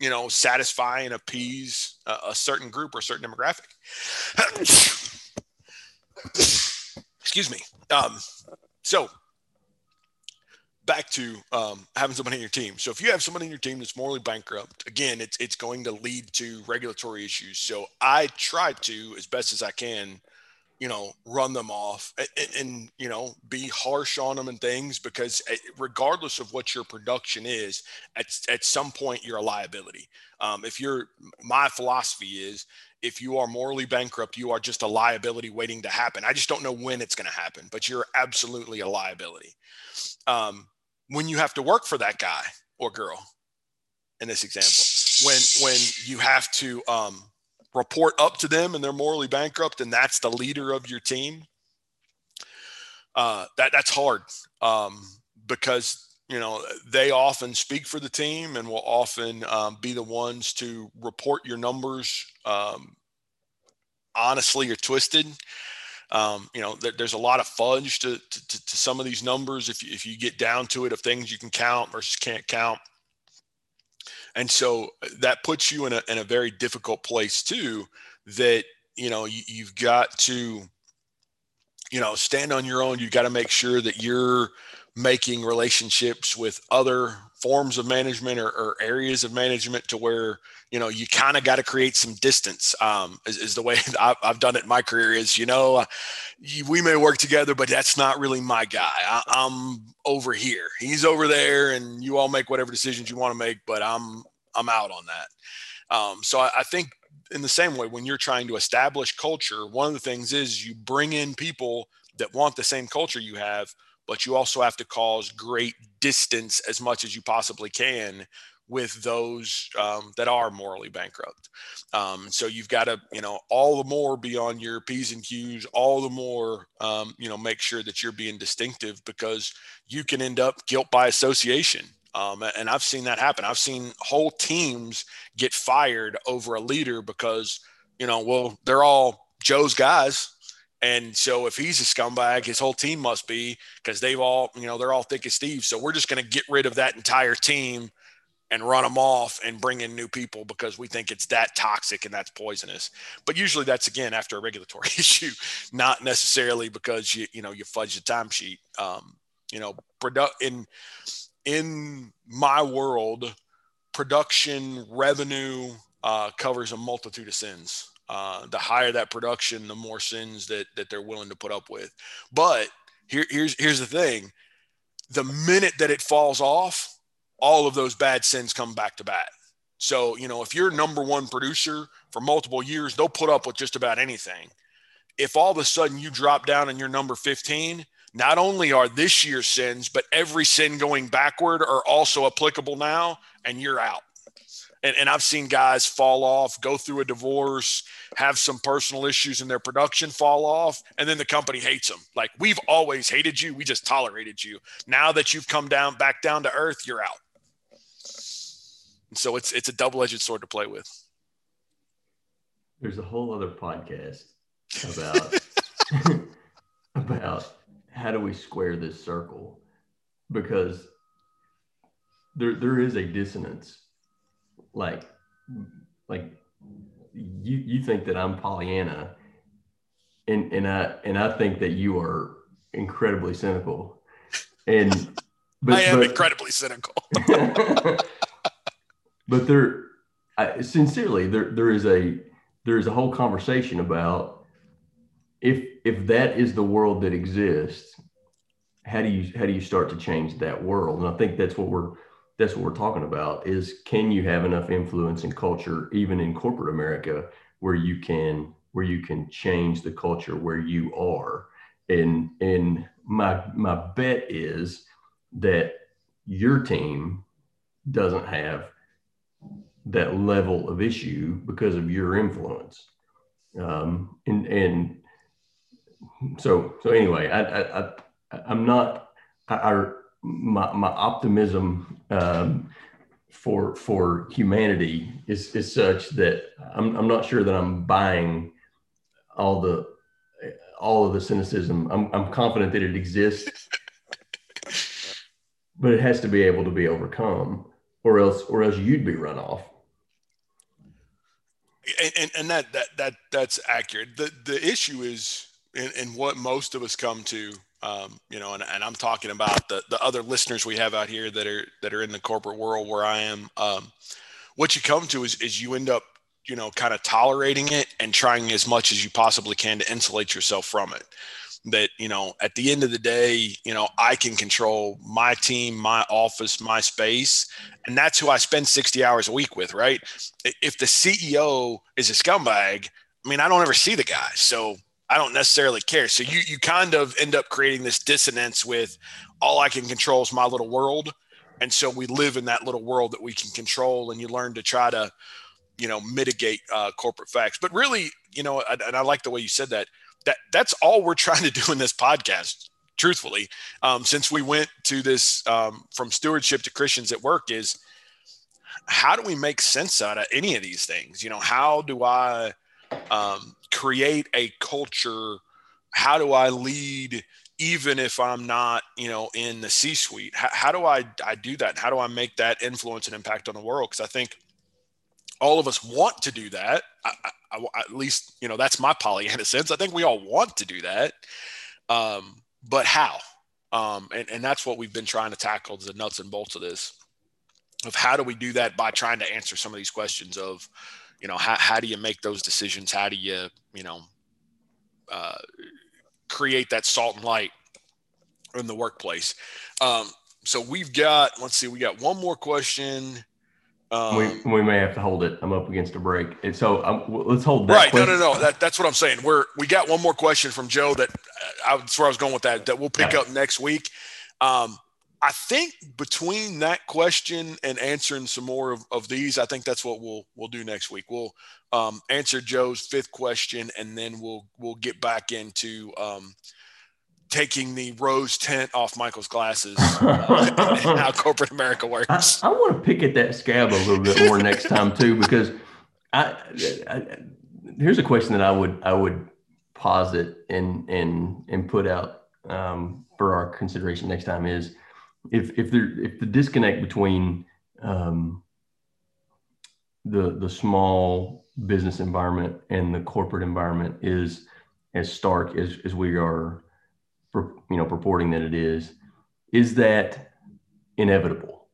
Speaker 1: you know satisfy and appease a, a certain group or certain demographic *coughs* excuse me um, so back to um, having someone in your team. So if you have someone in your team that's morally bankrupt, again, it's it's going to lead to regulatory issues. So I try to, as best as I can, you know, run them off and, and, you know be harsh on them and things because eh, regardless of what your production is, at at some point you're a liability. Um, if you're, my philosophy is if you are morally bankrupt, you are just a liability waiting to happen. I just don't know when it's going to happen, but you're absolutely a liability. Um, when you have to work for that guy or girl in this example when when you have to um, report up to them and they're morally bankrupt and that's the leader of your team uh, that that's hard um, because you know they often speak for the team and will often um, be the ones to report your numbers um, honestly or twisted um, you know, there, there's a lot of fudge to, to, to, some of these numbers if you, if you get down to it of things you can count versus can't count. And so that puts you in a, in a very difficult place too, that, you know, you, you've got to, you know, stand on your own. You've got to make sure that you're making relationships with other forms of management or, or areas of management to where you know you kind of got to create some distance um, is, is the way *laughs* I've, done it in my career is you know uh, we may work together but that's not really my guy. I, i'm over here. He's over there and you all make whatever decisions you want to make but i'm i'm out on that. Um, so I, I think in the same way when you're trying to establish culture one of the things is you bring in people that want the same culture you have but you also have to cause great distance as much as you possibly can with those um, that are morally bankrupt. Um, so you've got to, you know, all the more be on your P's and Q's, all the more, um, you know, make sure that you're being distinctive because you can end up guilt by association. Um, and I've seen that happen. I've seen whole teams get fired over a leader because, you know, well, they're all Joe's guys. And so if he's a scumbag, his whole team must be because they've all, you know, they're all thick as Steve. So we're just going to get rid of that entire team and run them off and bring in new people because we think it's that toxic and that's poisonous. But usually that's again after a regulatory *laughs* issue, not necessarily because you you know you fudge the timesheet. Um, you know, produ- in in my world, production revenue uh, covers a multitude of sins. Uh, the higher that production, the more sins that that they're willing to put up with. But here, here's here's the thing: the minute that it falls off, all of those bad sins come back to bat. So, you know, if you're number one producer for multiple years, they'll put up with just about anything. If all of a sudden you drop down and you're number 15, not only are this year's sins, but every sin going backward are also applicable now, and you're out. And, and I've seen guys fall off, go through a divorce, have some personal issues in their production, fall off, and then the company hates them. Like, we've always hated you. We just tolerated you. Now that you've come down back down to earth, you're out. So it's it's a double edged sword to play with.
Speaker 2: There's a whole other podcast *laughs* about *laughs* about how do we square this circle because there there is a dissonance like like you you think that I'm Pollyanna and and I and I think that you are incredibly cynical and
Speaker 1: but, I am but, incredibly cynical *laughs* *laughs*
Speaker 2: but there, I, sincerely, there there is a there is a whole conversation about if if that is the world that exists, how do you how do you start to change that world? And I think that's what we're that's what we're talking about is can you have enough influence in culture even in corporate america where you can where you can change the culture where you are? And and my my bet is that your team doesn't have that level of issue because of your influence. Um, and and so so anyway i i, I i'm not I, I my, my optimism um, for for humanity is is such that I'm I'm not sure that I'm buying all the all of the cynicism. I'm I'm confident that it exists, but it has to be able to be overcome, or else or else you'd be run off.
Speaker 1: And, and, and that that that that's accurate. The the issue is, and, and what most of us come to um, you know, and, and I'm talking about the, the other listeners we have out here that are that are in the corporate world where I am. Um, what you come to is is you end up, you know, kind of tolerating it and trying as much as you possibly can to insulate yourself from it. That you know, at the end of the day, you know, I can control my team, my office, my space, and that's who I spend 60 hours a week with, right? If the CEO is a scumbag, I mean, I don't ever see the guy, so I don't necessarily care. So you you kind of end up creating this dissonance with all I can control is my little world. And so we live in that little world that we can control and you learn to try to, you know, mitigate uh, corporate facts. But really, you know, and I like the way you said that, that that's all we're *laughs* trying to do in this podcast, truthfully, um, since we went to this um, from stewardship to Christians at work is how do we make sense out of any of these things? You know, how do I, um, create a culture how do i lead even if i'm not you know in the c suite how, how, do i i do that? How do i make that influence and impact on the world? Because i think all of us want to do that. I, I, at least you know that's my pollyanna sense i think we all want to do that. Um, but how? Um, and, and that's what we've been trying to tackle the nuts and bolts of this of how do we do that by trying to answer some of these questions of you know how, how do you make those decisions how do you you know uh, create that salt and light in the workplace um, so we've got let's see we got one more question
Speaker 2: um, we, we may have to hold it. I'm up against a break. And so um, let's hold that.
Speaker 1: Right. Question. No, no, no. That, that's what I'm saying. We're, we got one more question from Joe that uh, I, that's where I was going with that, that we'll pick yeah. up next week. Um, I think between that question and answering some more of, of these, I think that's what we'll we'll do next week. We'll um, answer Joe's fifth question, and then we'll we'll get back into um, taking the rose tint off Michael's glasses uh, *laughs* and how corporate America works.
Speaker 2: I, I, want to pick at that scab a little bit more next time too, because I, I, here's a question that I would I would posit and and and put out um, for our consideration next time is if if there if the disconnect between um, the the small business environment and the corporate environment is as stark as, as we are you know purporting that it is is that inevitable?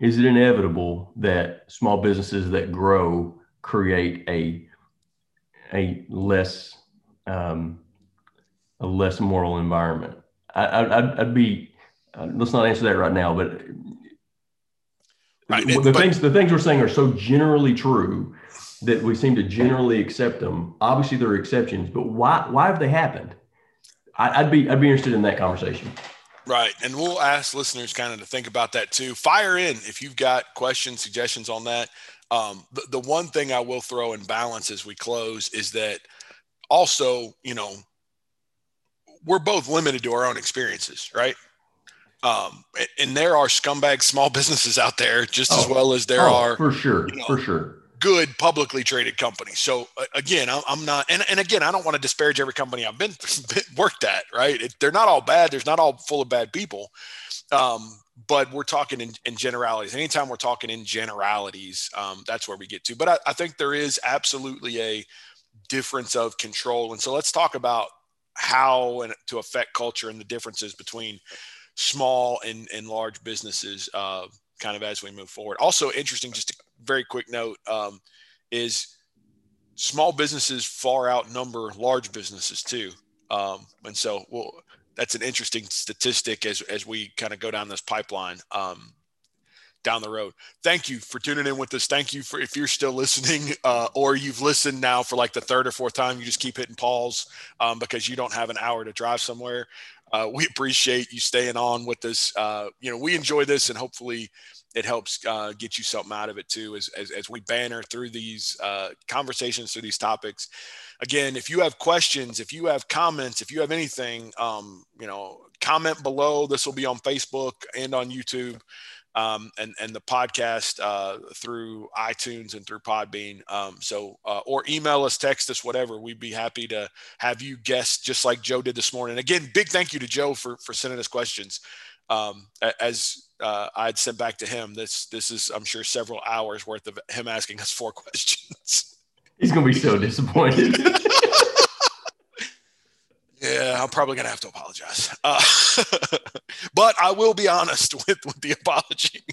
Speaker 2: Is it inevitable that small businesses that grow create a a less um, a less moral environment? I, I'd be uh, let's not answer that right now, but right. the but, things the things we're saying are so generally true that we seem to generally accept them. Obviously, there are exceptions, but why why have they happened? I, would be I'd be interested in that conversation.
Speaker 1: Right, and we'll ask listeners kind of to think about that too. Fire in if you've got questions, suggestions on that. Um, the, the one thing I will throw in balance as we close is that also, you know, we're both limited to our own experiences, right? Um, and there are scumbag small *laughs* businesses out there just oh, as well as there oh, are
Speaker 2: for sure, you know, for sure,
Speaker 1: good publicly traded companies. So again, I'm not, and, and again, I don't want to disparage every company I've been, *laughs* been worked at. Right? It, they're not all bad. There's not all full of bad people. Um, but we're talking in, in, generalities. Anytime we're talking in generalities, um, that's where we get to. But I, I think there is absolutely a difference of control. And so let's talk about how and to affect culture and the differences between small and, and large businesses uh, kind of as we move forward. Also interesting just a very quick note um, is small businesses far outnumber large businesses too. Um, and so, well, that's an interesting statistic as as we kind of go down this pipeline. Um, down the road. Thank you for tuning in with us. Thank you for if you're still listening uh, or you've listened now for like the third or fourth time, you just keep hitting pause um, because you don't have an hour to drive somewhere. Uh, we appreciate you staying on with us. Uh, you know, we enjoy this and hopefully it helps uh, get you something out of it too as, as, as we banner through these uh, conversations, through these topics. Again, if you have questions, if you have comments, if you have anything, um, you know, comment below. This will be on Facebook and on YouTube um, and and the podcast uh, through iTunes and through Podbean. Um, so uh, or email us, text us, whatever. We'd be happy to have you guest just like Joe did this morning. Again, big thank you to Joe for for sending us questions. Um, as uh, I'd sent back to him, this this is I'm sure several hours worth of him asking us four *laughs* questions.
Speaker 2: He's gonna be so disappointed. *laughs*
Speaker 1: Yeah, I'm probably gonna have to apologize, uh, *laughs* but I will be honest *laughs* with with the apology.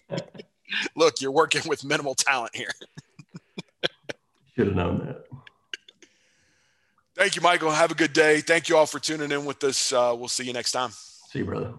Speaker 1: *laughs* Look, you're working with minimal talent here.
Speaker 2: Should have known that.
Speaker 1: Thank you, Michael. Have a good day. Thank you all for tuning in with us. Uh, we'll see you next time.
Speaker 2: See you, brother.